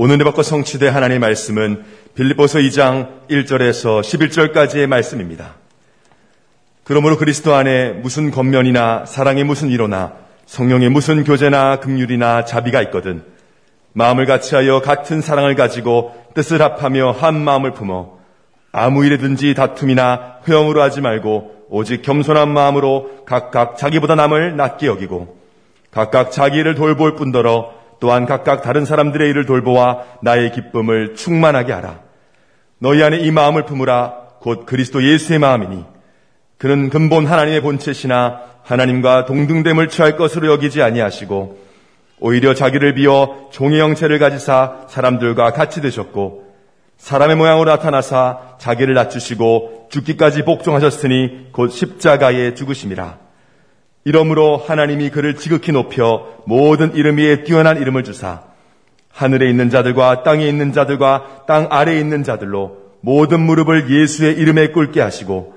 오늘의 받고 성취된 하나님의 말씀은 빌립보서 2장 1절에서 11절까지의 말씀입니다. 그러므로 그리스도 안에 무슨 겉면이나 사랑의 무슨 이로나 성령의 무슨 교제나 긍휼이나 자비가 있거든 마음을 같이하여 같은 사랑을 가지고 뜻을 합하며 한 마음을 품어 아무 일에든지 다툼이나 회영으로 하지 말고 오직 겸손한 마음으로 각각 자기보다 남을 낮게 여기고 각각 자기 를 돌볼 뿐더러 또한 각각 다른 사람들의 일을 돌보아 나의 기쁨을 충만하게 하라. 너희 안에 이 마음을 품으라 곧 그리스도 예수의 마음이니 그는 근본 하나님의 본체시나 하나님과 동등됨을 취할 것으로 여기지 아니하시고 오히려 자기를 비워 종의 형체를 가지사 사람들과 같이 되셨고 사람의 모양으로 나타나사 자기를 낮추시고 죽기까지 복종하셨으니 곧 십자가에 죽으심이라. 이러므로 하나님이 그를 지극히 높여 모든 이름 위에 뛰어난 이름을 주사 하늘에 있는 자들과 땅에 있는 자들과 땅 아래에 있는 자들로 모든 무릎을 예수의 이름에 꿇게 하시고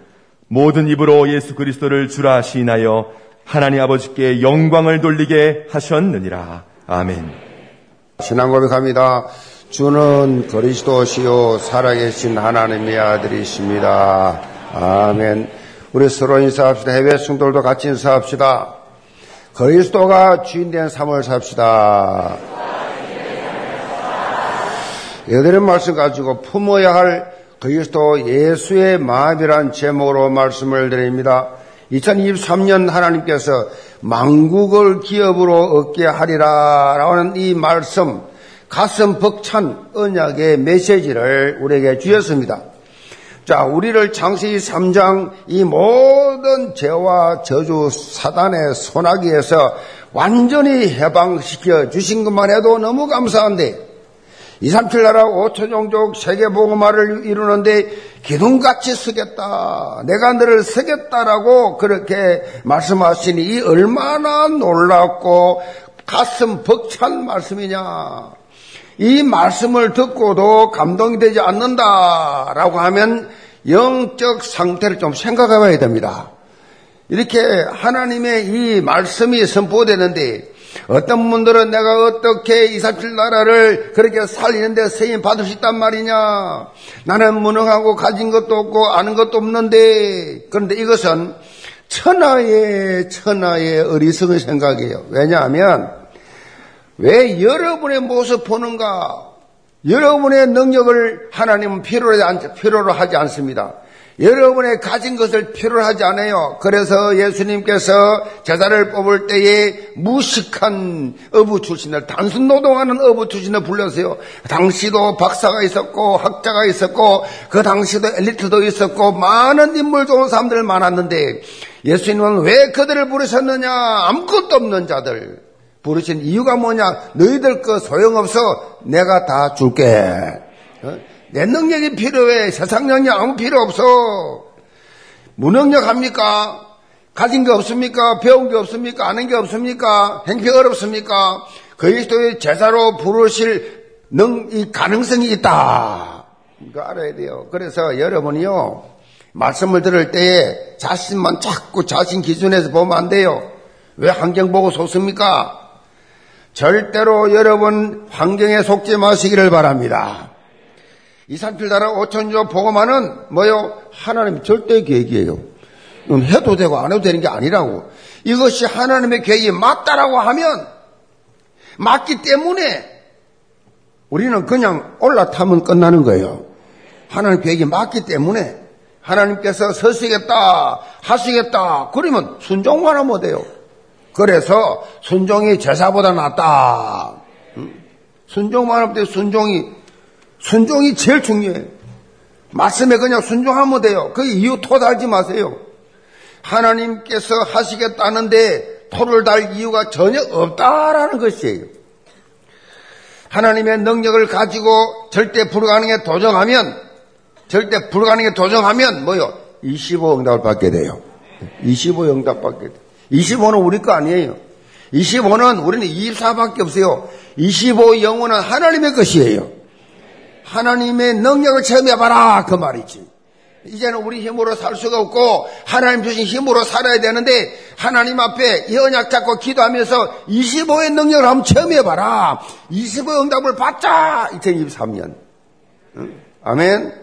모든 입으로 예수 그리스도를 주라 시인하여 하나님 아버지께 영광을 돌리게 하셨느니라. 아멘. 신앙 고백합니다. 주는 그리스도시요 살아계신 하나님의 아들이십니다. 아멘. 우리 서로 인사합시다. 해외 승돌도 같이 인사합시다. 그리스도가 주인된 삶을 삽시다. 여드름 말씀 가지고 품어야 할 그리스도 예수의 마음이란 제목으로 말씀을 드립니다. 2023년 하나님께서 망국을 기업으로 얻게 하리라 라는 이 말씀 가슴 벅찬 언약의 메시지를 우리에게 주셨습니다. 자, 우리를 창세기 3장 이 모든 죄와 저주 사단의 소나기에서 완전히 해방시켜 주신 것만 해도 너무 감사한데 2, 3, 7 나라 5천 종족 세계보고말을 이루는데 기둥같이 쓰겠다. 내가 너를 쓰겠다라고 그렇게 말씀하시니 이 얼마나 놀랍고 가슴 벅찬 말씀이냐. 이 말씀을 듣고도 감동이 되지 않는다라고 하면 영적 상태를 좀 생각해 봐야 됩니다. 이렇게 하나님의 이 말씀이 선포되는데 어떤 분들은 내가 어떻게 이사칠 나라를 그렇게 살리는데 세임 받을 수 있단 말이냐. 나는 무능하고 가진 것도 없고 아는 것도 없는데 그런데 이것은 천하의 천하의 어리석은 생각이에요. 왜냐하면 왜 여러분의 모습 보는가? 여러분의 능력을 하나님은 필요로 하지, 않습니다. 여러분의 가진 것을 필요로 하지 않아요. 그래서 예수님께서 제자를 뽑을 때에 무식한 어부 출신을 단순 노동하는 어부 출신을 불렀어요. 당시도 박사가 있었고 학자가 있었고 그 당시도 엘리트도 있었고 많은 인물 좋은 사람들 많았는데 예수님은 왜 그들을 부르셨느냐? 아무것도 없는 자들. 부르신 이유가 뭐냐? 너희들 거 소용없어. 내가 다 줄게. 어? 내 능력이 필요해. 세상 능력 아무 필요 없어. 무능력 합니까? 가진 게 없습니까? 배운 게 없습니까? 아는 게 없습니까? 행패 어렵습니까? 그리스도의 제사로 부르실 능, 이 가능성이 있다. 이거 알아야 돼요. 그래서 여러분이요, 말씀을 들을 때에 자신만 자꾸 자신 기준에서 보면 안 돼요. 왜 환경 보고 속습니까? 절대로 여러분 환경에 속지 마시기를 바랍니다. 이산필 나라 오천조 보고만은 뭐요? 하나님 절대 계획이에요. 이건 해도 되고 안 해도 되는 게 아니라고. 이것이 하나님의 계획이 맞다라고 하면 맞기 때문에 우리는 그냥 올라타면 끝나는 거예요. 하나님 계획이 맞기 때문에 하나님께서 서시겠다, 하시겠다, 그러면 하면 돼요. 그래서 순종이 제사보다 낫다. 순종만 하면 돼 순종이. 순종이 제일 중요해. 말씀에 그냥 순종하면 돼요. 그 이유 토 달지 마세요. 하나님께서 하시겠다는데 토를 달 이유가 전혀 없다라는 것이에요. 하나님의 능력을 가지고 절대 불가능에 도전하면, 절대 불가능에 도전하면 뭐요? 25 응답을 받게 돼요. 25 응답 받게 돼요. 25는 우리 거 아니에요. 25는 우리는 24밖에 없어요. 25 영혼은 하나님의 것이에요. 하나님의 능력을 체험해봐라 그 말이지. 이제는 우리 힘으로 살 수가 없고 하나님 주신 힘으로 살아야 되는데 하나님 앞에 이 언약 잡고 기도하면서 25의 능력을 한번 체험해봐라. 25의 응답을 받자. 2023년. 응? 아멘.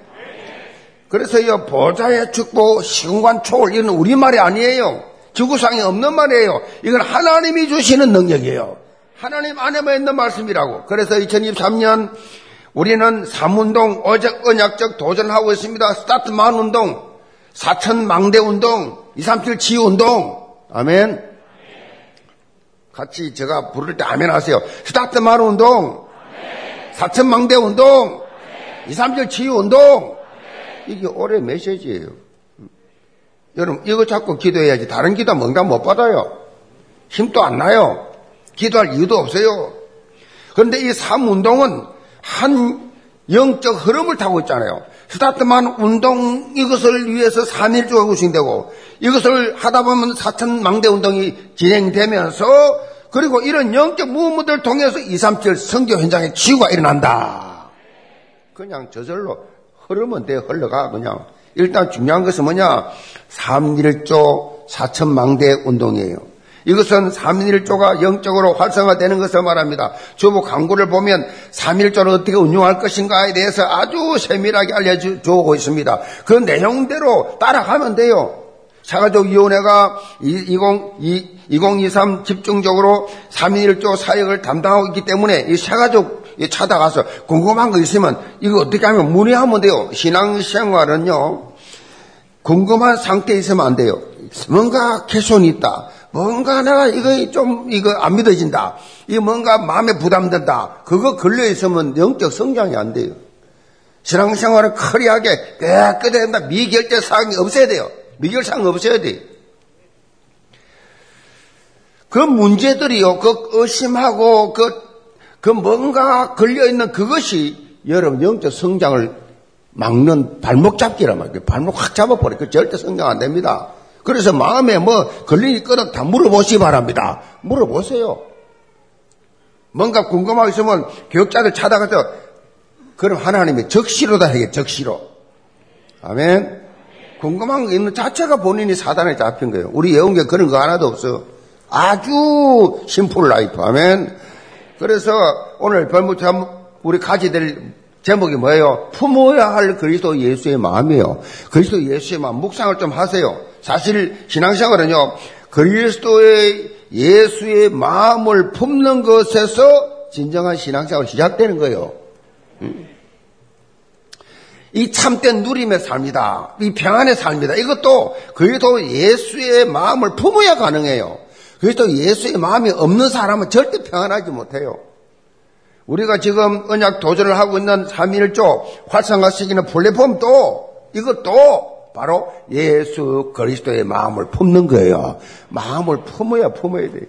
그래서 이 보좌의 축복, 시공간 초월 이건 우리말이 아니에요. 지구상에 없는 말이에요. 이건 하나님이 주시는 능력이에요. 하나님 안에만 있는 말씀이라고. 그래서 2023년 우리는 삼운동, 어적, 언약적 도전을 하고 있습니다. 스타트만 운동, 사천 망대 운동, 237 지휘 운동. 아멘. 같이 제가 부를 때 아멘 하세요. 스타트만 운동, 사천 망대 운동, 237 지휘 운동. 이게 올해 메시지예요. 여러분, 이거 잡고 기도해야지. 다른 기도하면 응답 못 받아요. 힘도 안 나요. 기도할 이유도 없어요. 그런데 이 삼운동은 한 영적 흐름을 타고 있잖아요. 스타트만 운동 이것을 위해서 3일주가 구성되고 이것을 하다 보면 사천 망대 운동이 진행되면서 그리고 이런 영적 무브들을 통해서 2, 3, 7 성교 현장에 치유가 일어난다. 그냥 저절로 흐르면 돼, 흘러가, 그냥. 일단 중요한 것은 뭐냐? 3일조 사천망대 운동이에요. 이것은 3일조가 영적으로 활성화되는 것을 말합니다. 주부 광고를 보면 3일조를 어떻게 운용할 것인가에 대해서 아주 세밀하게 알려주고 있습니다. 그 내용대로 따라가면 돼요. 사가족위원회가 20, 2023 집중적으로 3일조 사역을 담당하고 있기 때문에 이 사가족 찾아가서 궁금한 거 있으면 이거 어떻게 하면 문의하면 돼요. 신앙생활은요. 궁금한 상태에 있으면 안 돼요. 뭔가 개손이 있다. 뭔가 내가 이거 좀 이거 안 믿어진다. 이 뭔가 마음에 부담된다. 그거 걸려 있으면 영적 성장이 안 돼요. 신앙생활은 커리하게 깨끗해야 된다. 미결제 사항이 없어야 돼요. 미결사항 없어야 돼. 그 문제들이요, 그 의심하고 그, 그 뭔가 걸려있는 그것이 여러분 영적 성장을 막는 발목 잡기란 말이에요. 발목 확 잡아버려. 그 절대 성장 안 됩니다. 그래서 마음에 뭐 걸리니 끄덕 다 물어보시기 바랍니다. 물어보세요. 뭔가 궁금하게 있으면 교육자들 찾아가서 그럼 하나님의 적시로다 해요. 적시로. 아멘. 궁금한 거 있는 자체가 본인이 사단에 잡힌 거예요. 우리 예언계 그런 거 하나도 없어. 아주 심플 라이프. 아멘. 그래서 오늘 별무터 우리 가지될 제목이 뭐예요? 품어야 할 그리스도 예수의 마음이에요. 그리스도 예수의 마음 묵상을 좀 하세요. 사실 신앙생활은요. 그리스도의 예수의 마음을 품는 것에서 진정한 신앙생활 시작되는 거예요. 음. 이 참된 누림의 삶이다. 이 평안의 삶이다. 이것도 그리스도 예수의 마음을 품어야 가능해요. 그리스도 예수의 마음이 없는 사람은 절대 평안하지 못해요. 우리가 지금 언약 도전을 하고 있는 3.1조 활성화시키는 플랫폼도 이것도 바로 예수 그리스도의 마음을 품는 거예요. 마음을 품어야 품어야 돼요.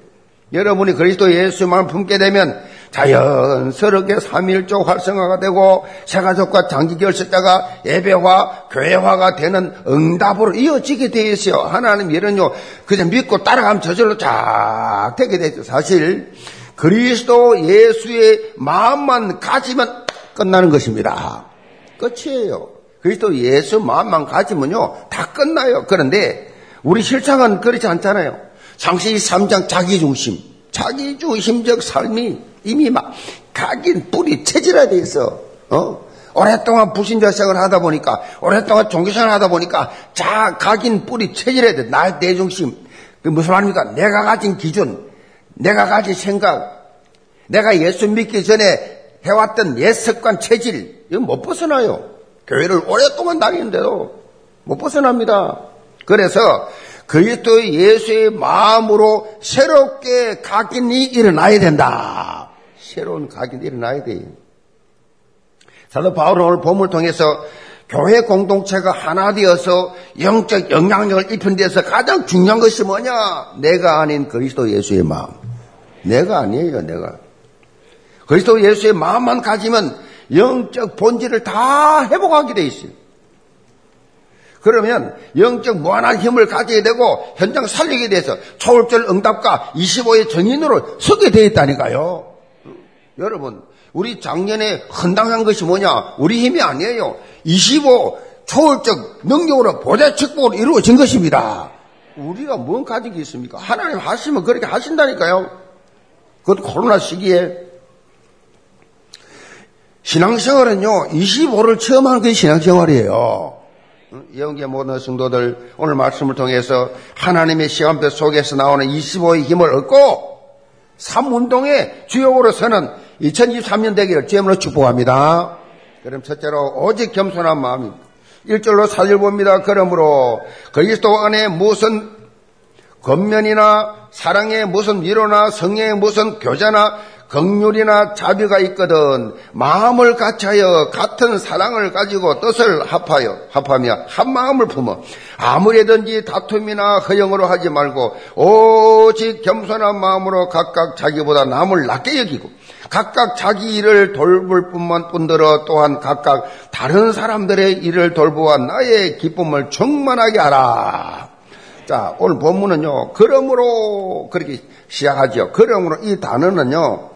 여러분이 그리스도 마음을 품게 되면 자연스럽게 3.1조 활성화가 되고 새가족과 장기결석자가 예배화, 교회화가 되는 응답으로 이어지게 되어 있어요. 하나님 이런요, 그냥 믿고 따라가면 저절로 쫙 되게 되죠. 사실 그리스도 예수의 마음만 가지면 끝나는 것입니다. 끝이에요. 그리스도 예수 마음만 가지면요, 다 끝나요. 그런데 우리 실상은 그렇지 않잖아요. 상시 3장 자기중심, 자기중심적 삶이 이미 막 각인 뿌리 체질화돼 있어. 어? 오랫동안 불신자 생활을 하다 보니까, 오랫동안 종교생활을 하다 보니까, 자, 각인 뿌리 체질해야 돼. 나의 내중심. 그 무슨 말입니까? 내가 가진 기준, 내가 가진 생각, 내가 예수 믿기 전에 해왔던 옛 습관 체질, 이거 못 벗어나요. 교회를 오랫동안 다니는데도 못 벗어납니다. 그래서 그리스도 예수의 마음으로 새롭게 각인이 일어나야 된다. 새로운 각인이 일어나야 돼요. 사도 바울은 오늘 봄을 통해서 교회 공동체가 하나 되어서 영적 영향력을 입힌 데서 가장 중요한 것이 뭐냐? 내가 아닌 그리스도 예수의 마음. 내가 아니에요, 내가. 그리스도 예수의 마음만 가지면 영적 본질을 다 회복하게 돼 있어요. 그러면 영적 무한한 힘을 가지게 되고 현장 살리게 돼서 초월절 응답과 25의 정인으로 서게 되어 있다니까요. 여러분, 우리 작년에 헌당한 것이 뭐냐? 우리 힘이 아니에요. 25 초월적 능력으로 보좌 축복으로 이루어진 것입니다. 우리가 뭔 가진 게 있습니까? 하나님 하시면 그렇게 하신다니까요. 그것도 코로나 시기에. 신앙생활은요, 25를 체험 하는 게 신앙생활이에요. 영계 모든 성도들 오늘 말씀을 통해서 하나님의 시간표 속에서 나오는 25의 힘을 얻고 삼운동의 주역으로 서는 2023년 되기를 주임으로 축복합니다. 그럼 첫째로 오직 겸손한 마음입니다. 1절로 살려봅니다. 그러므로 그리스도 안에 무슨 겉면이나 사랑의 무슨 위로나 성령의 무슨 교제나 극률이나 자비가 있거든 마음을 같이하여 같은 사랑을 가지고 뜻을 합하여 합하며 한 마음을 품어 아무래든지 다툼이나 허영으로 하지 말고 오직 겸손한 마음으로 각각 자기보다 남을 낮게 여기고 각각 자기 일을 돌볼 뿐만 뿐더러 또한 각각 다른 사람들의 일을 돌보아 나의 기쁨을 충만하게 하라. 자, 오늘 본문은요, 그러므로 그렇게 시작하죠. 그러므로 이 단어는요,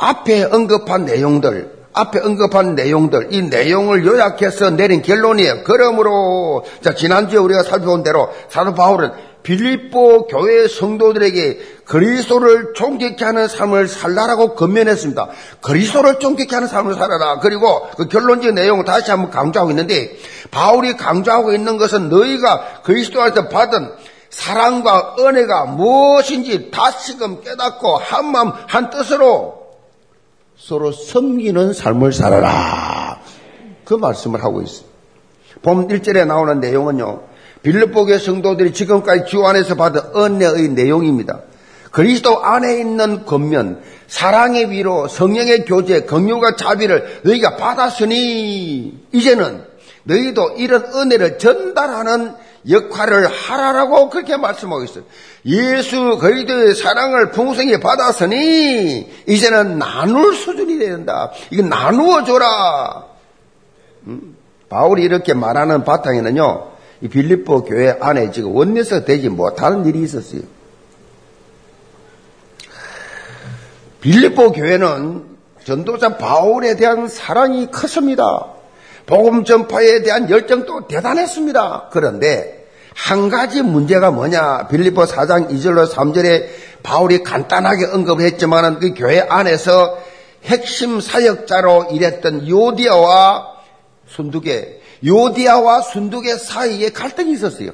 앞에 언급한 내용들, 앞에 언급한 내용들, 이 내용을 요약해서 내린 결론이에요. 그러므로, 자, 지난주에 우리가 살펴본 대로 사도 바울은 빌립보 교회 성도들에게 그리스도를 존귀케 하는 삶을 살라라고 건면했습니다. 그리스도를 존귀케 하는 삶을 살아라. 그리고 그 결론적 내용을 다시 한번 강조하고 있는데 바울이 강조하고 있는 것은 너희가 그리스도한테 받은 사랑과 은혜가 무엇인지 다시금 깨닫고 한마음 한뜻으로 서로 섬기는 삶을 살아라. 그 말씀을 하고 있습니다. 봄 1절에 나오는 내용은요. 빌립보교 성도들이 지금까지 주 안에서 받은 은혜의 내용입니다. 그리스도 안에 있는 겉면, 사랑의 위로, 성령의 교제, 긍휼과 자비를 너희가 받았으니 이제는 너희도 이런 은혜를 전달하는 역할을 하라라고 그렇게 말씀하고 있어요. 예수 그리스도의 사랑을 풍성히 받았으니 이제는 나눌 수준이 된다. 이거 나누어 줘라. 음? 바울이 이렇게 말하는 바탕에는요. 이 빌립보 교회 안에 지금 원내서 되지 못하는 일이 있었어요. 빌립보 교회는 전도자 바울에 대한 사랑이 컸습니다. 복음 전파에 대한 열정도 대단했습니다. 그런데 한 가지 문제가 뭐냐? 빌립보 4장 2절로 3절에 바울이 간단하게 언급했지만 그 교회 안에서 핵심 사역자로 일했던 요디아와 순두계, 요디아와 순두계 사이에 갈등이 있었어요.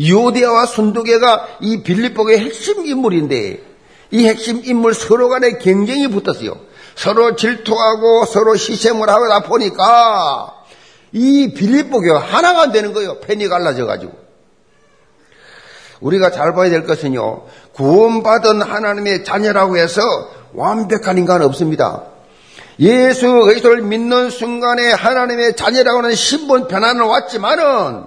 요디아와 순두계가 이 빌립보의 핵심 인물인데 이 핵심 인물 서로 간에 경쟁이 붙었어요. 서로 질투하고 서로 시샘을 하다 보니까 이 빌립보교가 하나가 안 되는 거예요. 펜이 갈라져 가지고. 우리가 잘 봐야 될 것은요. 구원받은 하나님의 자녀라고 해서 완벽한 인간은 없습니다. 예수 그리스도를 믿는 순간에 하나님의 자녀라고 하는 신분 변화는 왔지만은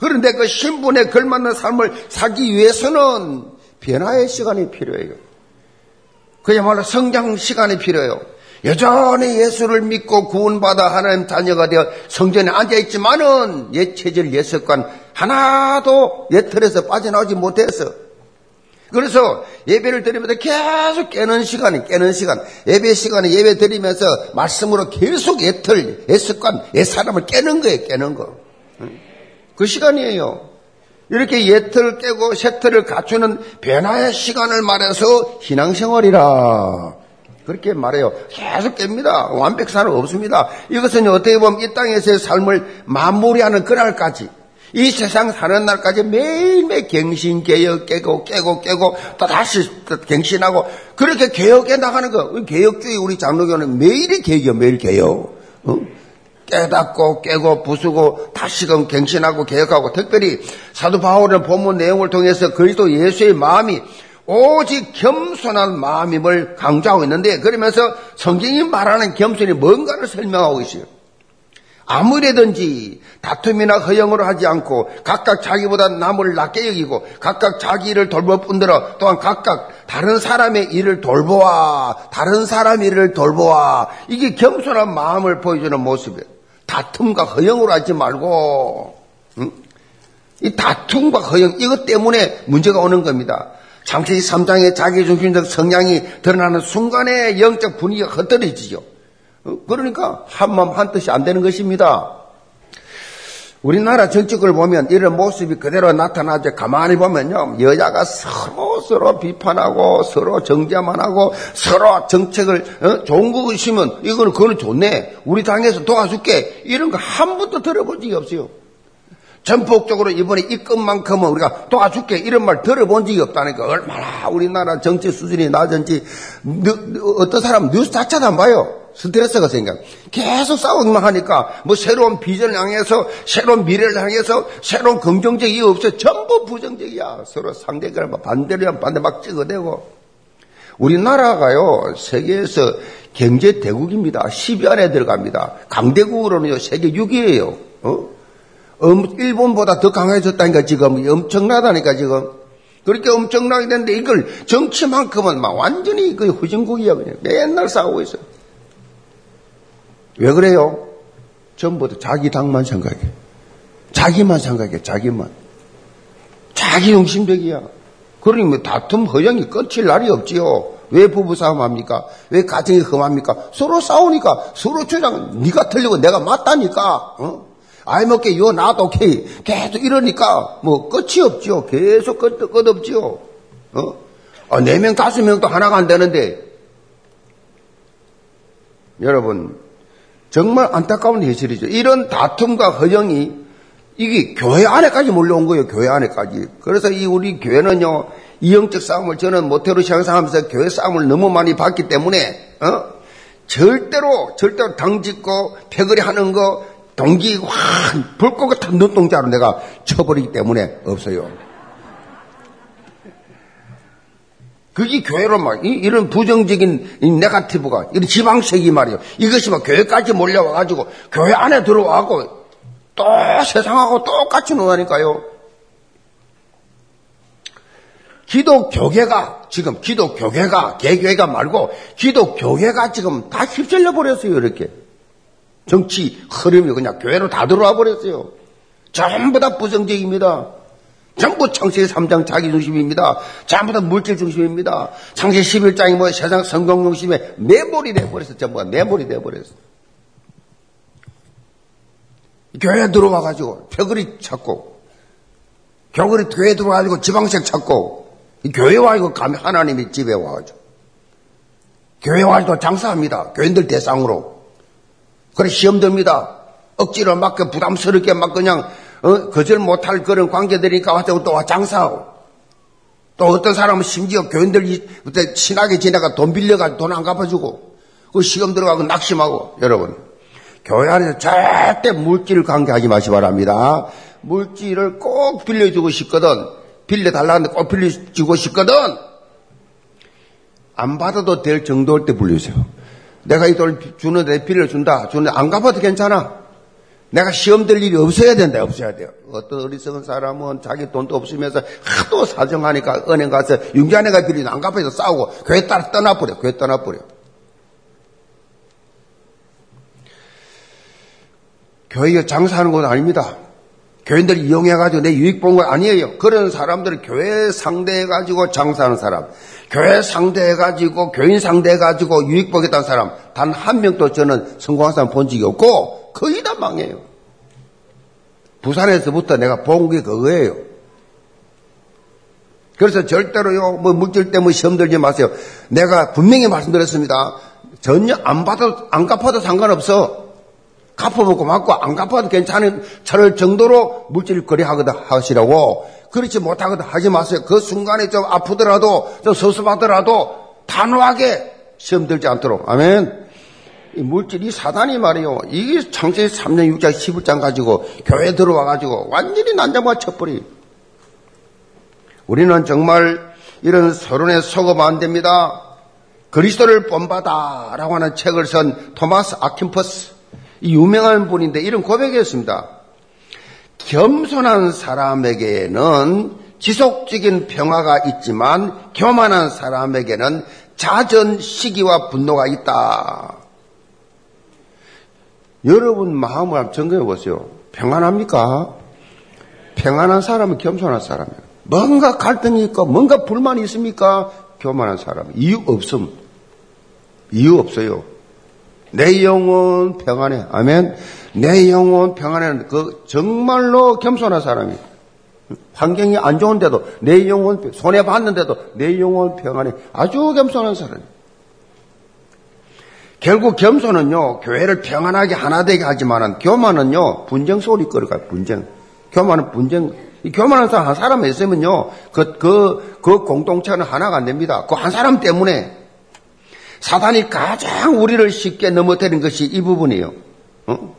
그런데 그 신분에 걸맞는 삶을 살기 위해서는 변화의 시간이 필요해요. 그야말로 성장 시간이 필요해요. 여전히 예수를 믿고 구원받아 하나님 자녀가 되어 성전에 앉아있지만은 옛 체질, 옛 습관 하나도 옛 틀에서 빠져나오지 못해서 그래서 예배를 드리면서 계속 깨는 시간이 깨는 시간 예배 시간에 예배 드리면서 말씀으로 계속 옛 틀, 옛 습관, 옛 사람을 깨는 거예요 깨는 거. 그 시간이에요. 이렇게 옛틀 깨고 새틀을 갖추는 변화의 시간을 말해서 신앙생활이라. 그렇게 말해요. 계속 깹니다. 완벽사는 없습니다. 이것은 어떻게 보면 이 땅에서의 삶을 마무리하는 그날까지 이 세상 사는 날까지 매일매일 갱신, 개혁, 깨고, 깨고, 깨고, 또 다시 갱신하고, 그렇게 개혁해 나가는 거. 개혁주의 우리 장로교는 매일이 개혁이요, 매일 개혁. 어? 깨닫고 깨고 부수고 다시금 갱신하고 개혁하고 특별히 사도 바울은 본문 내용을 통해서 그리스도 예수의 마음이 오직 겸손한 마음임을 강조하고 있는데 그러면서 성경이 말하는 겸손이 뭔가를 설명하고 있어요. 아무래든지 다툼이나 허영으로 하지 않고 각각 자기보다 남을 낮게 여기고 각각 자기 일을 돌볼 뿐더러 또한 각각 다른 사람의 일을 돌보아 다른 사람 일을 돌보아 이게 겸손한 마음을 보여주는 모습이에요. 다툼과 허영으로 하지 말고 응? 이 다툼과 허영 이것 때문에 문제가 오는 겁니다. 창세기 3장의 자기중심적 성향이 드러나는 순간에 영적 분위기가 흩어지죠. 어? 그러니까 한마음 한뜻이 안 되는 것입니다. 우리나라 정책을 보면 이런 모습이 그대로 나타나죠. 가만히 보면요. 여자가 서로 서로 비판하고 서로 정죄만 하고 서로 정책을 어? 좋은 거 있으면 이거는 그거는 좋네. 우리 당에서 도와줄게. 이런 거 한 번도 들어본 적이 없어요. 전폭적으로 이번에 입금 만큼은 우리가 도와줄게 이런 말 들어본 적이 없다니까 얼마나 우리나라 정치 수준이 낮은지 어떤 사람 뉴스 자체도 안 봐요. 스트레스가 생겨. 계속 싸우기만 하니까 뭐 새로운 비전을 향해서 새로운 미래를 향해서 새로운 긍정적이 없어 전부 부정적이야. 서로 상대가 반대로 반대 막 찍어대고. 우리나라가요 세계에서 경제 대국입니다. 10위 안에 들어갑니다. 강대국으로는요 세계 6위예요. 어? 일본보다 더 강해졌다니까 지금 엄청나다니까 지금. 그렇게 엄청나게 됐는데 이걸 정치만큼은 막 완전히 그 후진국이야 그냥 맨날 싸우고 있어요. 왜 그래요? 전부 다 자기 당만 생각해. 자기만 생각해, 자기만. 자기 중심적이야. 그러니 뭐 다툼 허영이 끝일 날이 없지요. 왜 부부싸움 합니까? 왜 가정이 험합니까? 서로 싸우니까 서로 주장 네가 틀리고 내가 맞다니까. 어? 아이 먹게 요 나도 오케이 계속 이러니까 뭐 끝이 없죠. 계속 끝, 끝 없죠. 어? 아, 네 명, 다섯 명도 하나가 안 되는데 여러분 정말 안타까운 현실이죠. 이런 다툼과 허정이 이게 교회 안에까지 몰려온 거예요. 교회 안에까지. 그래서 이 우리 교회는요. 이영적 싸움을 저는 모태로 시작하면서 교회 싸움을 너무 많이 봤기 때문에 어? 절대로 절대로 당짓고 패거리 하는 거 동기 확 불꽃 같은 눈동자로 내가 쳐버리기 때문에 없어요. 그게 교회로 막 이 런 부정적인 네가티브가 이런 지방색이 말이에요. 이것이 막 교회까지 몰려와 가지고 교회 안에 들어와고 또 세상하고 똑같이 노다니까요. 기독 교회가 지금 기독 교회가 개교회가 말고 기독 교회가 지금 다 휩쓸려 버렸어요. 이렇게 정치 흐름이 그냥 교회로 다 들어와 버렸어요. 전부 다 부정적입니다. 전부 창세기 3장 자기 중심입니다. 전부 다 물질 중심입니다. 창세기 11장이 뭐 세상 성공 중심에 매몰이 돼버렸어. 전부가 매몰이 돼버렸어. 교회 들어와가지고 벽걸이 찾고, 교걸이 교회 들어와가지고 지방색 찾고, 교회 와가지고 하나님이 집에 와가지고, 교회 와가지고 장사합니다. 교인들 대상으로. 그래 시험 듭니다. 억지로 막 부담스럽게 막 그냥 어? 거절 못할 그런 관계들이니까 와서 또 장사하고 또 어떤 사람은 심지어 교인들이 그때 친하게 지내가 돈 빌려가지고 돈 안 갚아주고 그 시험 들어가고 낙심하고 여러분 교회 안에서 절대 물질 관계하지 마시 바랍니다. 물질을 꼭 빌려주고 싶거든 빌려달라는데 꼭 빌려주고 싶거든 안 받아도 될 정도일 때 불러주세요. 내가 이돈 주는데 빌려준다. 주는데 안 갚아도 괜찮아. 내가 시험 될 일이 없어야 된다, 없어야 돼요. 어떤 어리석은 사람은 자기 돈도 없으면서 하도 사정하니까 은행 가서 융자네가 빌린 안 갚아서 싸우고 교회 따라 떠나버려, 교회 떠나버려. 교회가 장사하는 건 아닙니다. 교인들 이용해가지고 내 유익 본 건 아니에요. 그런 사람들을 교회 상대해가지고 장사하는 사람, 교회 상대해가지고, 교인 상대해가지고 유익 보겠다는 사람, 단 한 명도 저는 성공한 사람 본 적이 없고, 거의 다 망해요. 부산에서부터 내가 본 게 그거예요. 그래서 절대로요, 뭐 물질 때문에 시험 들지 마세요. 내가 분명히 말씀드렸습니다. 전혀 안 받아도, 안 갚아도 상관없어. 갚아먹고 맞고 안 갚아도 괜찮은 차를 정도로 물질 거래하거든 하시라고. 그렇지 못하거든 하지 마세요. 그 순간에 좀 아프더라도, 좀 섭섭하더라도 단호하게 시험 들지 않도록. 아멘. 이 물질이 사단이 말이요. 이게 창세기 3년 6장 11장 가지고 교회 들어와 가지고 완전히 난장만 쳐버리. 우리는 정말 이런 서론에 속으면 안 됩니다. 그리스도를 본받아라고 하는 책을 쓴 토마스 아킨퍼스 이 유명한 분인데 이런 고백이었습니다. 겸손한 사람에게는 지속적인 평화가 있지만 교만한 사람에게는 자전 시기와 분노가 있다. 여러분 마음을 한번 점검해 보세요. 평안합니까? 평안한 사람은 겸손한 사람이에요. 뭔가 갈등이 있고 뭔가 불만이 있습니까? 교만한 사람. 이유 없음. 이유 없어요. 내 영혼 평안해. 아멘. 내 영혼 평안해. 그 정말로 겸손한 사람이. 환경이 안 좋은데도 내 영혼 손해 봤는데도 내 영혼 평안해. 아주 겸손한 사람이. 결국 겸손은요 교회를 평안하게 하나 되게 하지만은 교만은요 분쟁 소리 끌어가요. 분쟁. 교만은 분쟁. 이 교만한 사람 한 사람 있으면요 그그 그, 그 공동체는 하나가 안 됩니다. 그 한 사람 때문에 사단이 가장 우리를 쉽게 넘어뜨린 것이 이 부분이에요. 어?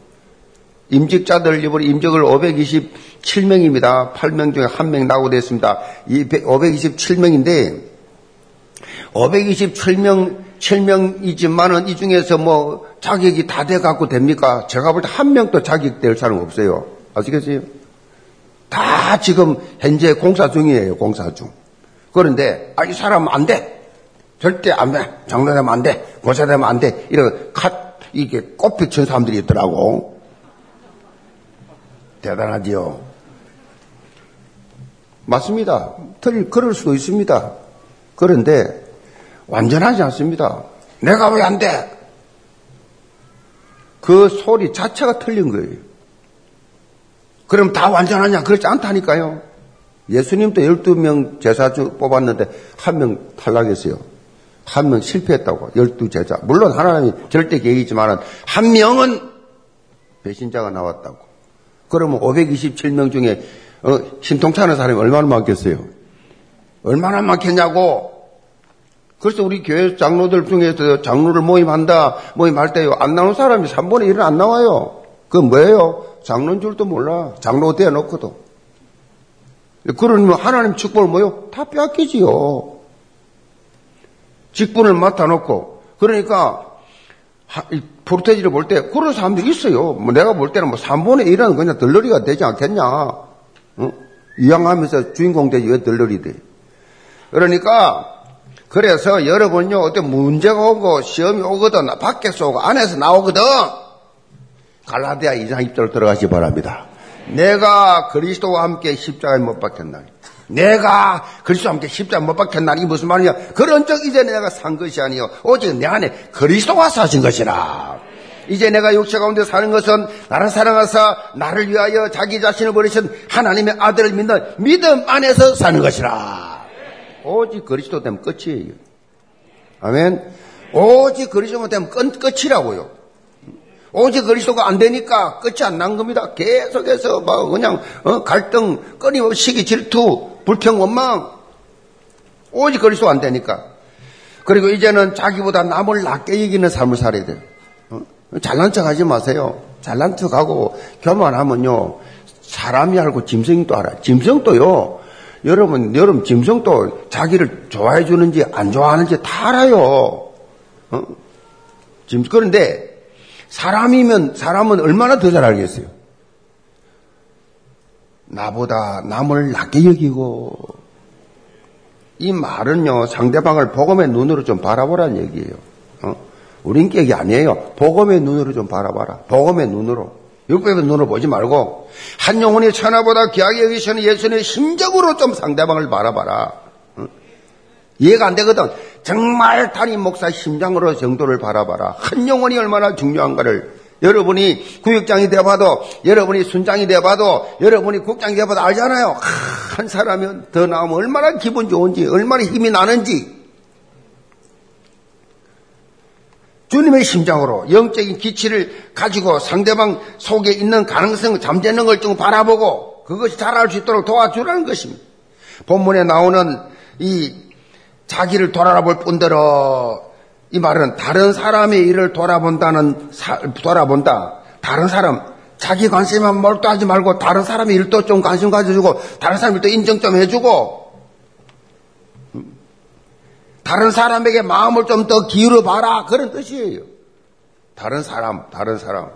임직자들 이번 임직을 527명입니다. 8명 중에 1명 나고됐습니다. 527명인데 527명 7명이지만은 이 중에서 뭐 자격이 다 돼 갖고 됩니까? 제가 볼 때 한 명도 자격 될 사람 없어요. 아시겠어요? 다 지금 현재 공사 중이에요. 공사 중. 그런데 아 이 사람 안 돼. 절대 안 돼. 장로되면 안 돼. 고사되면 안 돼. 이런 컷, 이게 꽃빛 친 사람들이 있더라고. 대단하지요. 맞습니다. 틀, 그럴 수도 있습니다. 그런데 완전하지 않습니다. 내가 왜 안 돼? 그 소리 자체가 틀린 거예요. 그럼 다 완전하냐? 그렇지 않다니까요. 예수님도 12명 제사 주 뽑았는데 한 명 탈락했어요. 한 명 실패했다고. 열두 제자. 물론 하나님이 절대 계획이지만 한 명은 배신자가 나왔다고. 그러면 527명 중에 어, 신통찮은 사람이 얼마나 많겠어요? 얼마나 많겠냐고. 그래서 우리 교회 장로들 중에서 장로를 모임한다, 모임할 때요. 안 나오는 사람이 3분의 1은 안 나와요. 그건 뭐예요? 장로인 줄도 몰라. 장로 대놓고도. 그러면 하나님 축복을 뭐요? 다 빼앗기지요. 직분을 맡아놓고 그러니까 포르테지를 볼 때 그런 사람들이 있어요. 뭐 내가 볼 때는 뭐 3분의 1은 그냥 덜러리가 되지 않겠냐. 어? 이양하면서 주인공 되지 왜 덜러리 돼. 그러니까 그래서 여러분요 어떤 문제가 오고 시험이 오거든 밖에서 오고 안에서 나오거든 갈라디아 이상 2절 들어가시 기 바랍니다. 내가 그리스도와 함께 십자가에 못 박혔나니 내가 그리스도와 함께 십자가 못 박혔나니 무슨 말이냐? 그런 적 이제 내가 산 것이 아니요. 오직 내 안에 그리스도가 사신 것이라. 이제 내가 육체 가운데 사는 것은 나를 사랑하사 나를 위하여 자기 자신을 버리신 하나님의 아들을 믿는 믿음 안에서 사는 것이라. 오직 그리스도 되면 끝이에요. 아멘. 오직 그리스도 되면 끝, 끝이라고요. 오직 그리스도가 안 되니까 끝이 안 난 겁니다. 계속해서 막 그냥 어, 갈등, 끊임없이 시기 질투, 불평, 원망. 오직 그리스도 안 되니까. 그리고 이제는 자기보다 남을 낮게 여기는 삶을 살아야 돼요. 어? 잘난 척 하지 마세요. 잘난 척 하고 교만하면요. 사람이 알고 짐승도 알아요. 짐승도요. 여러분, 여러분 짐승도 자기를 좋아해 주는지 안 좋아하는지 다 알아요. 어? 짐 그런데 사람이면 사람은 얼마나 더 잘 알겠어요. 나보다 남을 낮게 여기고 이 말은요 상대방을 복음의 눈으로 좀 바라보라는 얘기예요. 어? 우린 객이 아니에요. 복음의 눈으로 좀 바라봐라. 복음의 눈으로. 육백의 눈으로 보지 말고 한 영혼이 천하보다 귀하게 여기시는 예수님의 심적으로 좀 상대방을 바라봐라. 어? 이해가 안 되거든. 정말 단임 목사 심장으로 정도를 바라봐라. 한 영혼이 얼마나 중요한가를 여러분이 구역장이 되어봐도, 여러분이 순장이 되어봐도, 여러분이 국장이 되어봐도 알잖아요. 한 사람이 더 나오면 얼마나 기분 좋은지, 얼마나 힘이 나는지. 주님의 심장으로 영적인 기치를 가지고 상대방 속에 있는 가능성, 잠재는 걸 좀 바라보고 그것이 잘할 수 있도록 도와주라는 것입니다. 본문에 나오는 이 자기를 돌아볼 뿐더러 이 말은 다른 사람의 일을 돌아본다는 사, 돌아본다. 다른 사람 자기 관심만 몰두하지 말고 다른 사람의 일도 좀 관심 가져주고 다른 사람 일도 인정 좀 해주고 다른 사람에게 마음을 좀 더 기울여 봐라 그런 뜻이에요. 다른 사람, 다른 사람.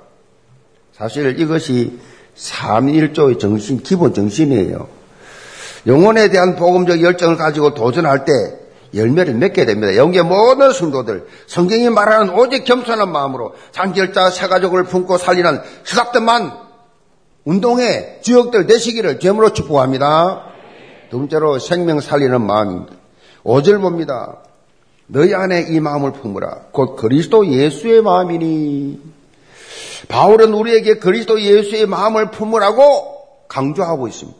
사실 이것이 삼일조의 정신, 기본 정신이에요. 영혼에 대한 복음적 열정을 가지고 도전할 때 열매를 맺게 됩니다. 영계 모든 성도들, 성경이 말하는 오직 겸손한 마음으로 장결자 세 가족을 품고 살리는 시각들만 운동의 주역들 되시기를 죄물로 축복합니다. 두 번째로 생명 살리는 마음입니다. 5절 봅니다. 너희 안에 이 마음을 품으라. 곧 그리스도 예수의 마음이니. 바울은 우리에게 그리스도 예수의 마음을 품으라고 강조하고 있습니다.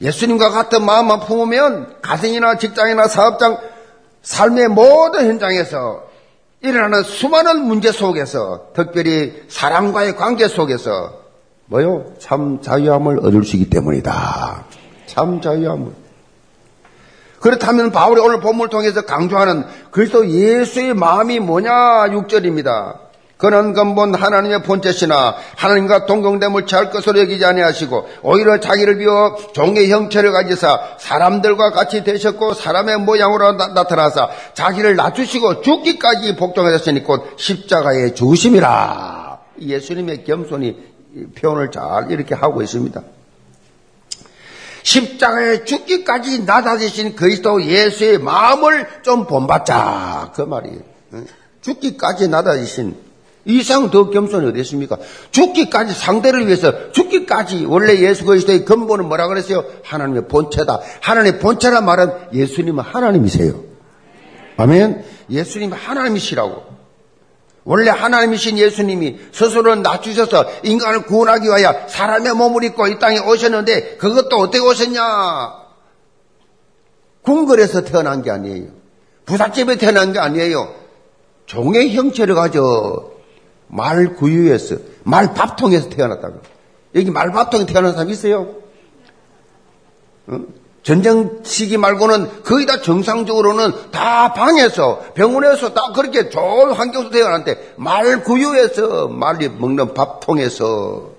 예수님과 같은 마음만 품으면 가정이나 직장이나 사업장, 삶의 모든 현장에서 일어나는 수많은 문제 속에서 특별히 사람과의 관계 속에서 뭐요? 참 자유함을 얻을 수 있기 때문이다. 참 자유함을. 그렇다면 바울이 오늘 본문을 통해서 강조하는 그리스도 예수의 마음이 뭐냐? 6절입니다. 그는 근본 하나님의 본체시나 하나님과 동경됨을 취할 것으로 여기지 아니하시고 오히려 자기를 비워 종의 형체를 가지사 사람들과 같이 되셨고 사람의 모양으로 나, 타나사 자기를 낮추시고 죽기까지 복종하셨으니 곧 십자가의 주심이라 예수님의 겸손이 표현을 잘 이렇게 하고 있습니다. 십자가에 죽기까지 낮아지신 그리스도 예수의 마음을 좀 본받자 그 말이에요. 죽기까지 낮아지신 이상 더 겸손이 어디 있습니까? 죽기까지 상대를 위해서 죽기까지 원래 예수 그리스도의 근본은 뭐라 그랬어요? 하나님의 본체다. 하나님의 본체란 말은 예수님은 하나님이세요. 아멘. 예수님은 하나님이시라고. 원래 하나님이신 예수님이 스스로를 낮추셔서 인간을 구원하기 위하여 사람의 몸을 입고 이 땅에 오셨는데 그것도 어떻게 오셨냐? 궁궐에서 태어난 게 아니에요. 부잣집에 태어난 게 아니에요. 종의 형체를 가져 말 구유에서, 말 밥통에서 태어났다고. 여기 말 밥통에 태어난 사람 있어요? 어? 전쟁 시기 말고는 거의 다 정상적으로는 다 방에서, 병원에서 다 그렇게 좋은 환경에서 태어났는데, 말 구유에서, 말이 먹는 밥통에서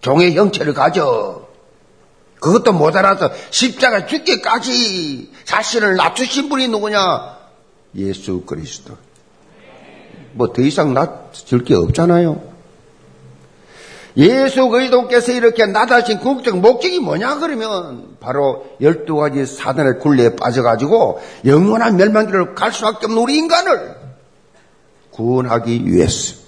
종의 형체를 가져. 그것도 모자라서 십자가 죽기까지 자신을 낮추신 분이 누구냐? 예수 그리스도. 뭐 더 이상 낮을 게 없잖아요. 예수 그리스도께서 이렇게 낮아진 궁극적 목적이 뭐냐 그러면 바로 열두 가지 사단의 굴레에 빠져가지고 영원한 멸망길을 갈 수밖에 없는 우리 인간을 구원하기 위해서.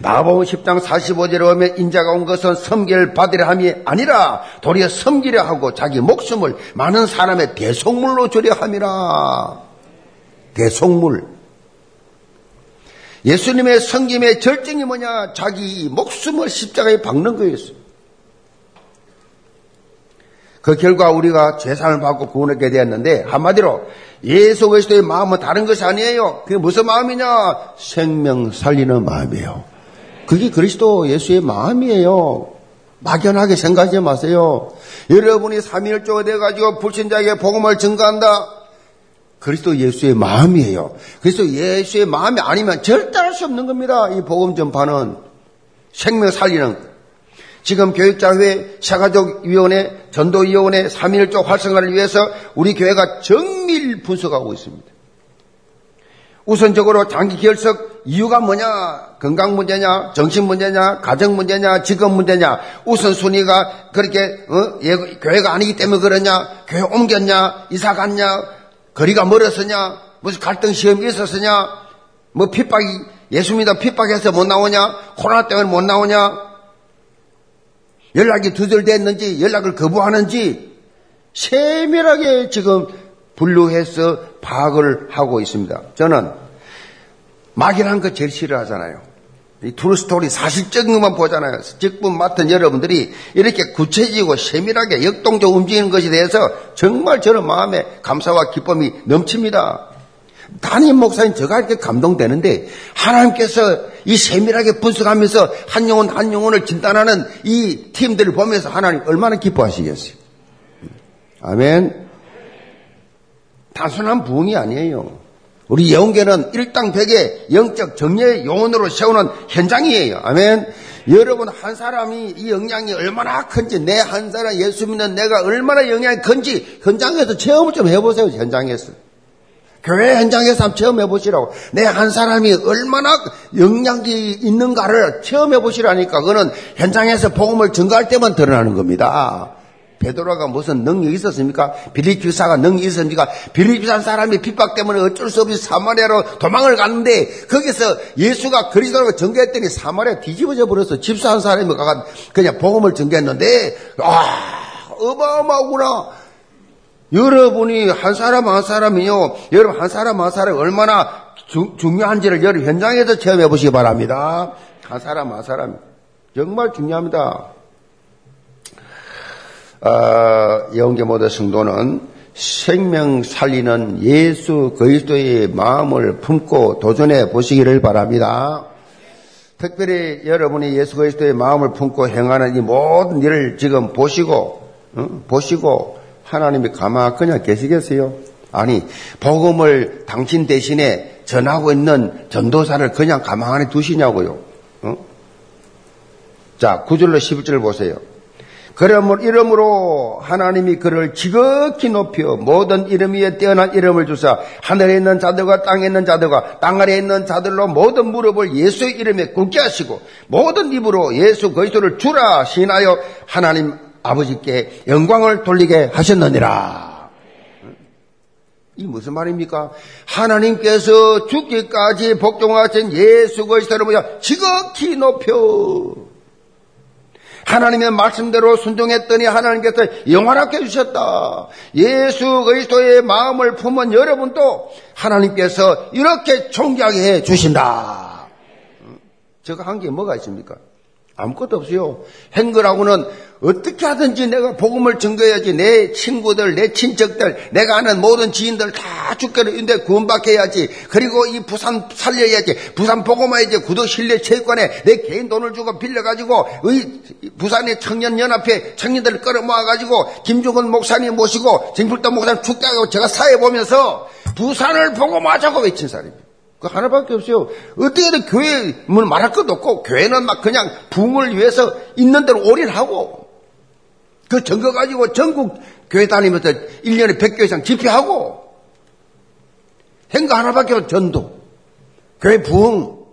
마가복음 10장 45절에 보면 인자가 온 것은 섬기를 받으려 함이 아니라 도리어 섬기려 하고 자기 목숨을 많은 사람의 대속물로 주려 함이라. 대속물. 예수님의 성김의 절정이 뭐냐? 자기 목숨을 십자가에 박는 거였어요. 그 결과 우리가 죄상을 받고 구원하게 되었는데 한마디로 예수 그리스도의 마음은 다른 것이 아니에요. 그게 무슨 마음이냐? 생명 살리는 마음이에요. 그게 그리스도 예수의 마음이에요. 막연하게 생각하지 마세요. 여러분이 3일조가 돼가지고 불신자에게 복음을 증가한다. 그리스도 예수의 마음이에요. 그리스도 예수의 마음이 아니면 절대 할 수 없는 겁니다. 이 복음 전파는 생명 살리는 지금 교육자회, 사가족위원회, 전도위원회, 3.1조 활성화를 위해서 우리 교회가 정밀 분석하고 있습니다. 우선적으로 장기 결석 이유가 뭐냐? 건강 문제냐? 정신 문제냐? 가정 문제냐? 직업 문제냐? 우선순위가 그렇게 어? 교회가 아니기 때문에 그러냐? 교회 옮겼냐? 이사 갔냐? 거리가 멀었으냐? 무슨 갈등 시험이 있었으냐? 뭐 핍박이, 예수 믿어 핍박해서 못 나오냐? 코로나 때문에 못 나오냐? 연락이 두절됐는지, 연락을 거부하는지, 세밀하게 지금 분류해서 파악을 하고 있습니다. 저는 막연한 거 제일 싫어하잖아요. 이 true story 사실적인 것만 보잖아요. 직분 맡은 여러분들이 이렇게 구체적이고 세밀하게 역동적 움직이는 것에 대해서 정말 저는 마음에 감사와 기쁨이 넘칩니다. 담임 목사님 제가 이렇게 감동되는데 하나님께서 이 세밀하게 분석하면서 한 영혼 한 영혼을 진단하는 이 팀들을 보면서 하나님 얼마나 기뻐하시겠어요. 아멘. 단순한 부흥이 아니에요. 우리 영계는 일당 백의 영적 정례의 용언으로 세우는 현장이에요. 아멘. 여러분 한 사람이 이 영향이 얼마나 큰지 내 한 사람 예수 믿는 내가 얼마나 영향이 큰지 현장에서 체험을 좀 해보세요. 현장에서. 교회 현장에서 한번 체험해 보시라고. 내 한 사람이 얼마나 영향이 있는가를 체험해 보시라니까. 그거는 현장에서 복음을 증가할 때만 드러나는 겁니다. 베드로가 무슨 능력이 있었습니까? 빌립 사가 능력이 있었습니까? 빌립 산 사람이 핍박 때문에 어쩔 수 없이 사마리아로 도망을 갔는데 거기서 예수가 그리스도라고 전개했더니 사마리아 뒤집어져 버려서 집사 한 사람이 가가 그냥 복음을 전개했는데 아 어마어마하구나. 여러분이 한 사람 한 사람이요. 여러분 한 사람 한 사람이 얼마나 주, 중요한지를 여러분 현장에서 체험해 보시기 바랍니다. 한 사람 한 사람. 정말 중요합니다. 어, 영계 모든 성도는 생명 살리는 예수 그리스도의 마음을 품고 도전해 보시기를 바랍니다. 특별히 여러분이 예수 그리스도의 마음을 품고 행하는 이 모든 일을 지금 보시고 어? 보시고 하나님이 가만 그냥 계시겠어요? 아니 복음을 당신 대신에 전하고 있는 전도사를 그냥 가만히 두시냐고요. 어? 자, 9절로 11절 보세요. 그러므로 이름으로 하나님이 그를 지극히 높여 모든 이름 위에 뛰어난 이름을 주사 하늘에 있는 자들과 땅에 있는 자들과 땅 아래에 있는 자들로 모든 무릎을 예수의 이름에 꿇게 하시고 모든 입으로 예수 그리스도를 주라 신하여 하나님 아버지께 영광을 돌리게 하셨느니라. 이 무슨 말입니까? 하나님께서 죽기까지 복종하신 예수 그리스도를 보여 지극히 높여 하나님의 말씀대로 순종했더니 하나님께서 영원하게 주셨다. 예수 그리스도의 마음을 품은 여러분도 하나님께서 이렇게 존귀하게 해 주신다. 제가 한 게 뭐가 있습니까? 아무것도 없어요. 행거라고는 어떻게 하든지 내가 복음을 증거해야지 내 친구들, 내 친척들, 내가 아는 모든 지인들 다 죽게를 인데 구원받게 해야지. 그리고 이 부산 살려야지. 부산 복음화야지. 구도 실내 체육관에 내 개인 돈을 주고 빌려가지고 의 부산의 청년연합회 청년들을 끌어모아가지고 김종근 목사님 모시고 정필도 목사님 축제하고 제가 사회 보면서 부산을 복음화자고 외친 사람입니다. 그 하나밖에 없어요. 어떻게든 교회 뭐 말할 것도 없고 교회는 막 그냥 붕을 위해서 있는 대로 올인하고 그 증거 가지고 전국 교회 다니면서 1년에 100교 이상 집회하고 행거 하나밖에 없어 전도 교회 부흥.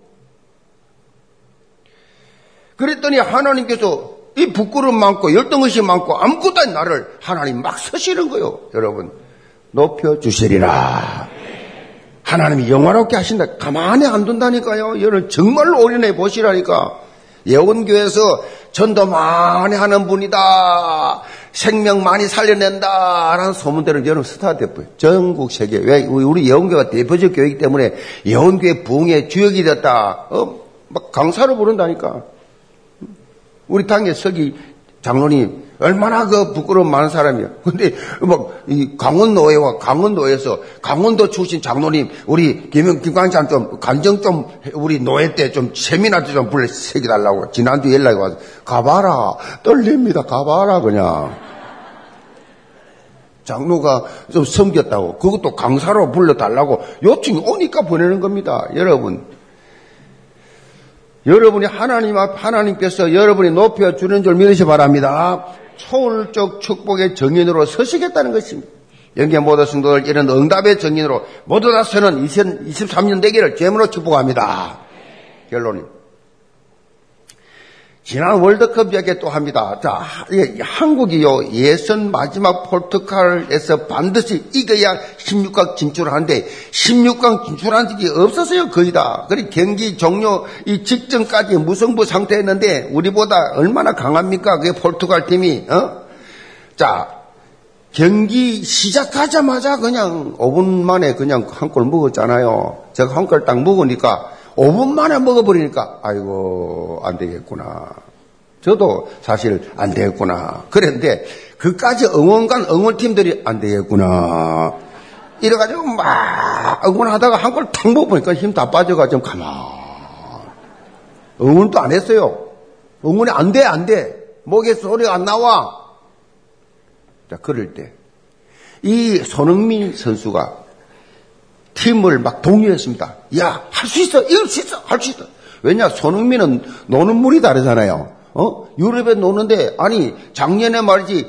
그랬더니 하나님께서 이 부끄러움 많고 열등의식 많고 아무것도 아닌 나를 하나님 막 서시는 거요. 여러분 높여주시리라 하나님이 영화롭게 하신다. 가만히 안 둔다니까요. 여러분 정말로 올인해 보시라니까. 예원교에서 전도 많이 하는 분이다. 생명 많이 살려낸다. 라는 소문대로 여러분 스타 됐고요. 전국 세계. 왜? 우리 예원교가 대표적 교회이기 때문에 예원교의 부흥의 주역이 됐다. 어? 막 강사로 부른다니까. 우리 당의 서기 장로님 얼마나 그 부끄러움 많은 사람이야. 근데 막 이 강원노회와 강원노회에서 강원도 출신 장로님 우리 김영 김광찬 좀 간정 좀 우리 노회 때좀 세미나 좀 불러 새기 달라고 지난주 연락이 와서 가봐라 떨립니다. 가봐라 그냥. 장로가 좀 섬겼다고 그것도 강사로 불러 달라고 요청이 오니까 보내는 겁니다. 여러분 여러분이 하나님 앞 하나님께서 여러분이 높여 주는 줄 믿으시 바랍니다. 초월적 축복의 정인으로 서시겠다는 것입니다. 영계 모든 성도들 이런 응답의 정인으로 모두 다 서는 2023년 되기를 제문으로 축복합니다. 결론이 지난 월드컵 이야기 또 합니다. 자, 한국이요, 예선 마지막 포르투갈에서 반드시 이겨야 16강 진출하는데, 16강 진출한 적이 없었어요, 거의 다. 그리고 경기 종료 이 직전까지 무승부 상태였는데, 우리보다 얼마나 강합니까? 그게 포르투갈 팀이, 어? 자, 경기 시작하자마자 그냥 5분 만에 그냥 한 골 먹었잖아요. 제가 한 골 딱 먹으니까, 5분 만에 먹어버리니까, 아이고, 안 되겠구나. 저도 사실 안 되겠구나. 그랬는데, 그까지 응원간 응원팀들이 안 되겠구나. 이래가지고 막 응원하다가 한골탁 먹어보니까 힘 다 빠져가지고 가만. 응원도 안 했어요. 응원이 안 돼, 안 돼. 목에 소리가 안 나와. 자, 그럴 때. 이 손흥민 선수가 팀을 막 동요했습니다. 야, 할 수 있어, 이길 수 있어, 할 수 있어. 왜냐, 손흥민은 노는 물이 다르잖아요. 어? 유럽에 노는데, 아니, 작년에 말이지,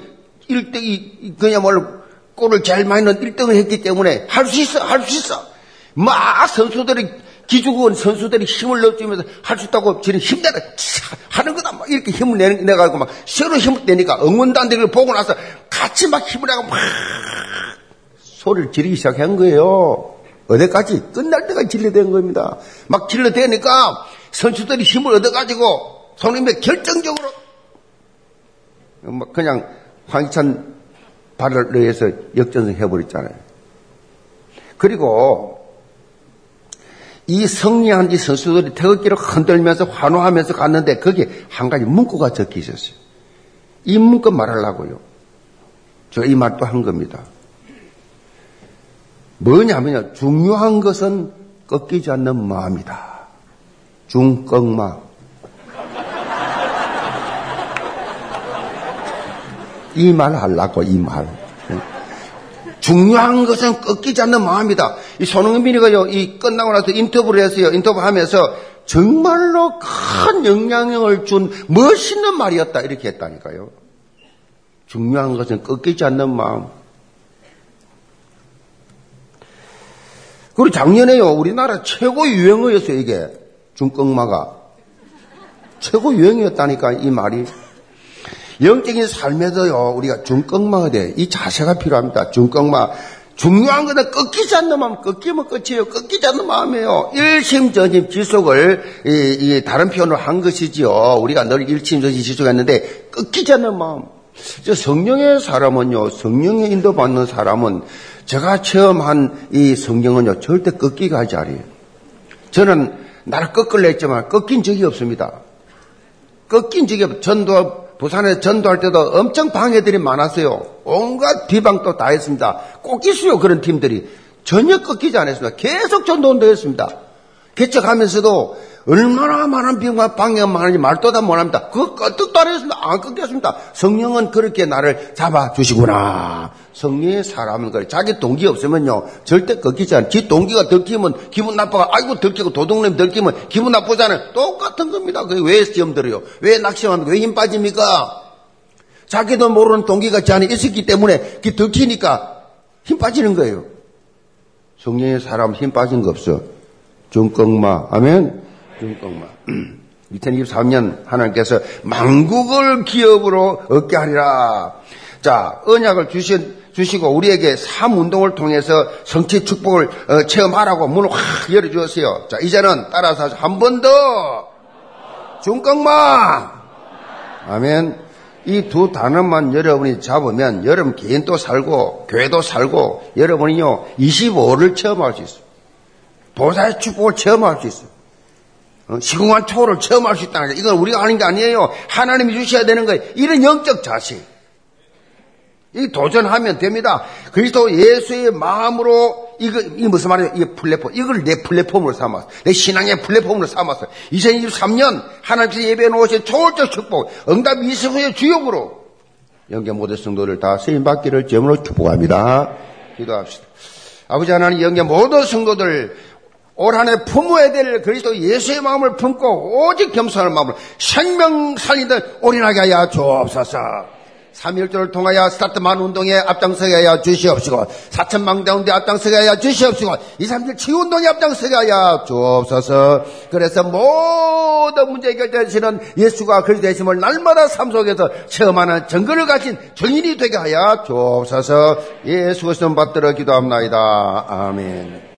1등이, 그냥말로 골을 제일 많이 넣은 1등을 했기 때문에 할 수 있어, 할 수 있어. 막 선수들이, 기죽은 선수들이 힘을 넣어주면서 할 수 있다고 지금 힘내라, 하는 거다. 막 이렇게 힘을 내, 내가지고 막 새로 힘을 내니까 응원단들을 보고 나서 같이 막 힘을 내고 막 소리를 지르기 시작한 거예요. 어디까지? 끝날 때까지 진료된 겁니다. 막 진료되니까 선수들이 힘을 얻어가지고 손님의 결정적으로 그냥 황희찬 발을 의해서 역전승 해버렸잖아요. 그리고 이 승리한 이 선수들이 태극기를 흔들면서 환호하면서 갔는데 거기에 한 가지 문구가 적혀 있었어요. 이 문구 말하려고요. 저 이 말 또 한 겁니다. 뭐냐면요. 중요한 것은 꺾이지 않는 마음이다. 중꺾마. 이 말 하려고, 이 말. 중요한 것은 꺾이지 않는 마음이다. 이 손흥민이가요, 이 끝나고 나서 인터뷰를 했어요. 인터뷰 하면서 정말로 큰 영향력을 준 멋있는 말이었다. 이렇게 했다니까요. 중요한 것은 꺾이지 않는 마음. 그리고 작년에요, 우리나라 최고 유행어였어요, 이게. 중꺾마가. 최고 유행이었다니까, 이 말이. 영적인 삶에서요, 우리가 중꺾마가 돼. 이 자세가 필요합니다. 중꺾마. 중요한 것은 꺾이지 않는 마음, 꺾이면 끝이에요. 꺾이지 않는 마음이에요. 일심전심 지속을, 이, 이 다른 표현으로 한 것이지요. 우리가 늘 일심전심 지속했는데, 꺾이지 않는 마음. 저 성령의 사람은요, 성령의 인도받는 사람은 제가 체험한 이 성경은요, 절대 꺾기가 하지 않아요. 저는 나를 꺾을래 했지만 꺾인 적이 없습니다. 꺾인 적이 없, 전도, 부산에 전도할 때도 엄청 방해들이 많았어요. 온갖 비방도 다 했습니다. 꼭 있어요, 그런 팀들이. 전혀 꺾이지 않았습니다. 계속 전도 운동 했습니다. 개척하면서도 얼마나 많은 비용과 방해가 많은지 말도 다 못합니다. 그 끄떡도 안 했습니다. 안 끊겼습니다. 성령은 그렇게 나를 잡아주시구나. 성령의 사람은 그래. 자기 동기 없으면요. 절대 꺾이지 않아. 지 동기가 들키면 기분 나빠가, 아이고 들키고 도둑님 들키면 기분 나쁘잖아요. 똑같은 겁니다. 그게 왜 시험 들어요? 왜 낙심합니까? 왜 힘 빠집니까? 자기도 모르는 동기가 지 안에 있었기 때문에 그 들키니까 힘 빠지는 거예요. 성령의 사람 힘 빠진 거 없어. 중꺾마. 아멘. 중꺾마. 2023년 하나님께서 만국을 기업으로 얻게 하리라. 자, 언약을 주신, 주시고 우리에게 삶 운동을 통해서 성취 축복을 어, 체험하라고 문을 확 열어 주었어요. 자, 이제는 따라서 한 번 더 중꺾마. 아멘. 이 두 단어만 여러분이 잡으면 여러분 개인도 살고 교회도 살고 여러분이요 25를 체험할 수 있어요. 보사의 축복을 체험할 수 있어요. 어, 시공한 초를 체험할 수 있다는 거 이건 우리가 하는 게 아니에요. 하나님이 주셔야 되는 거예요. 이런 영적 자식. 이 도전하면 됩니다. 그리스도 예수의 마음으로 이거 이 무슨 말이에요? 이 플랫폼 이걸 내 플랫폼으로 삼았어. 내 신앙의 플랫폼으로 삼았어. 2023년 하나님께서 예배해 놓으신 초월적 축복, 응답 이승후의 주역으로 영계 모든 성도를 다 쓰임 받기를 제물로 축복합니다. 기도합시다. 아버지 하나님 영계 모든 성도들 올 한해 품어야 될 그리스도 예수의 마음을 품고 오직 겸손한 마음을 생명 살리듯 올인하게 하여 주옵소서. 3일절을 통하여 스타트만 운동에 앞장서게 하여 주시옵시고 사천망 가운데 앞장서게 하여 주시옵시고 2, 3일 치유운동에 앞장서게 하여 주옵소서. 그래서 모든 문제 해결되시는 예수가 그리 되심을 날마다 삶 속에서 체험하는 정글을 가진 증인이 되게 하여 주옵소서. 예수 그리스도 받들어 기도합나이다. 아멘